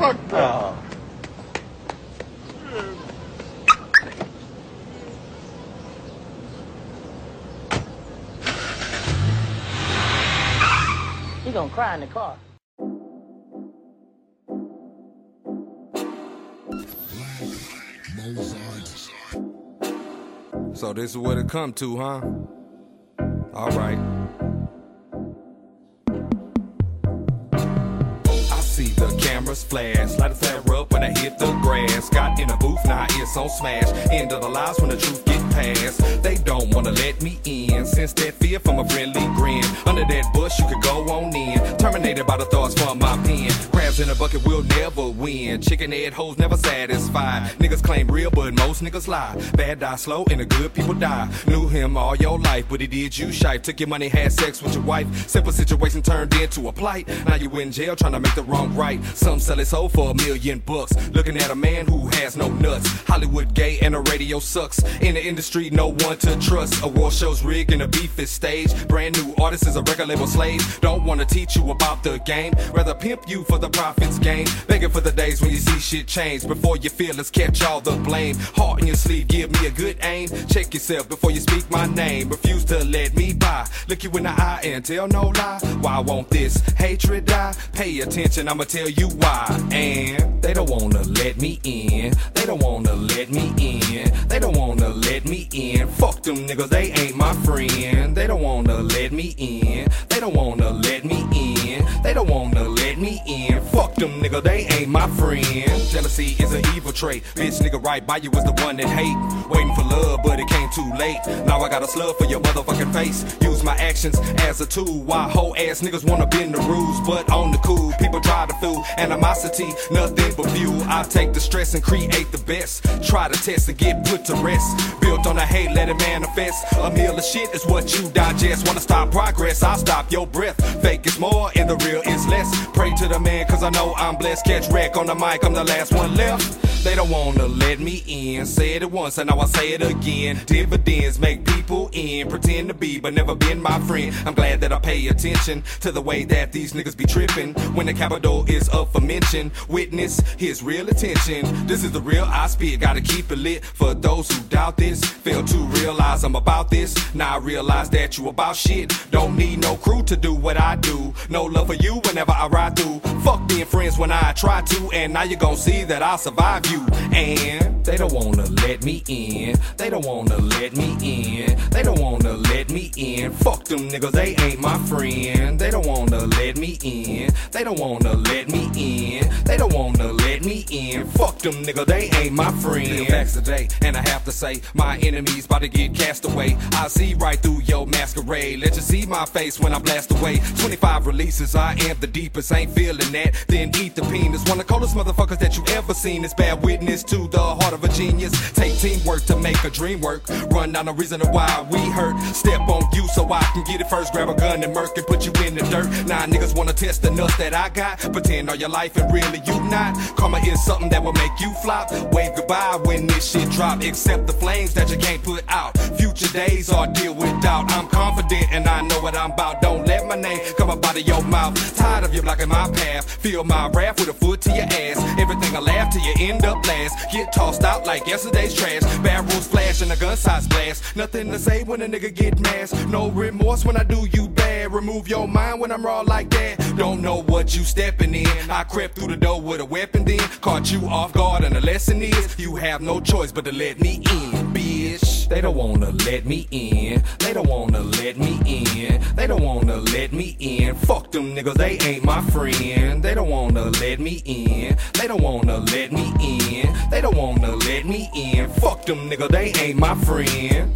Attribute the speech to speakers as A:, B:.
A: fucked up.
B: Oh. He gonna cry in the car.
C: So this is what it come to, huh? All right. Cameras flash, light a flare up when I hit the grass. Got in a booth, now it's on smash. End of the lies when the truth get past. They don't wanna let me in. Since that fear from a friendly grin. Under that bush, you could go on in. Terminated by the thoughts from my pen. In a bucket we'll never win. Chicken head hoes never satisfied. Niggas claim real, but most niggas lie. Bad die slow and the good people die. Knew him all your life, but he did you shite. Took your money, had sex with your wife. Simple situation turned into a plight. Now you in jail trying to make the wrong right. Some sell his soul for a million bucks. Looking at a man who has no nuts. Hollywood gay and the radio sucks. In the industry, no one to trust. A Award shows rigged and a beef is staged. Brand new artist is a record label slave. Don't wanna teach you about the game. Rather pimp you for the profits gain. Begging for the days when you see shit change. Before your feelings catch all the blame. Heart in your sleeve, give me a good aim. Check yourself before you speak my name. Refuse to let me by. Look you in the eye and tell no lie. Why won't this hatred die? Pay attention, I'ma tell you why. And they don't wanna let me in. They don't wanna let me in. They don't wanna let me in. Fuck them niggas, they ain't my friend. They don't wanna let me in. They don't wanna let me my friend. Jealousy is an evil trait. Bitch nigga right by you was the one that hate. Waiting for love, but it came too late. Now I got a slug for your motherfucking face. Use my actions as a tool. Why whole ass niggas wanna bend the rules, but on the cool, people try to fool. Animosity, nothing but fuel. I take the stress and create the best. Try to test and get put to rest. Built on the hate, let it manifest. A meal of shit is what you digest. Wanna stop progress? I'll stop your breath. Fake is more and the real is less. Pray to the man, cause I know I'm blessed. Catch wreck on the mic, I'm the last one left. They don't wanna let me in. Said it once and now I say it again. Dividends make people in. Pretend to be, but never been my friend. I'm glad that I pay attention to the way that these niggas be tripping. When the capital is up for mention, witness his real attention. This is the real I speak. Gotta keep it lit for those who doubt this. Fail to realize I'm about this. Now I realize that you about shit. Don't need no crew to do what I do. No love for you whenever I ride through. Fuck being friends when I try to, and now you gon' see that I'll survive you. And they don't wanna let me in. They don't wanna let me in. They don't wanna let me in. Fuck them niggas, they ain't my friend. They don't wanna let me in. They don't wanna let me in. Them nigga, they ain't my friend. Facts today, and I have to say, my enemies about to get cast away. I see right through your masquerade. Let you see my face when I blast away. 25 releases, I am the deepest. Ain't feeling that. Then eat the penis. One of the coldest motherfuckers that you ever seen. Is bad witness to the heart of a genius. Take teamwork to make a dream work. Run down the reason why we hurt. Step on you so I can get it first. Grab a gun and murk and put you in the dirt. Now niggas wanna test the nuts that I got. Pretend all your life and really you not. Karma is something that will make you flop. Wave goodbye when this shit drop. Except the flames that you can't put out. Future days are deal with doubt. I'm confident and I know what I'm about. Don't let my name come up out of your mouth. Tired of you blocking my path. Feel my wrath with a foot to your ass. Everything I laugh till you end up last. Get tossed out like yesterday's trash. Bad rules flash and a gun size blast. Nothing to say when a nigga get mass. No remorse when I do you bad. Remove your mind when I'm raw like that. Don't know what you stepping in. I crept through the door with a weapon then. Caught you off guard and the lesson is you have no choice but to let me in, bitch. They don't wanna let me in. They don't wanna let me in. They don't wanna let me in. Fuck them niggas, they ain't my friend. They don't wanna let me in. They don't wanna let me in. They don't wanna let me in. Fuck them niggas, they ain't my friend.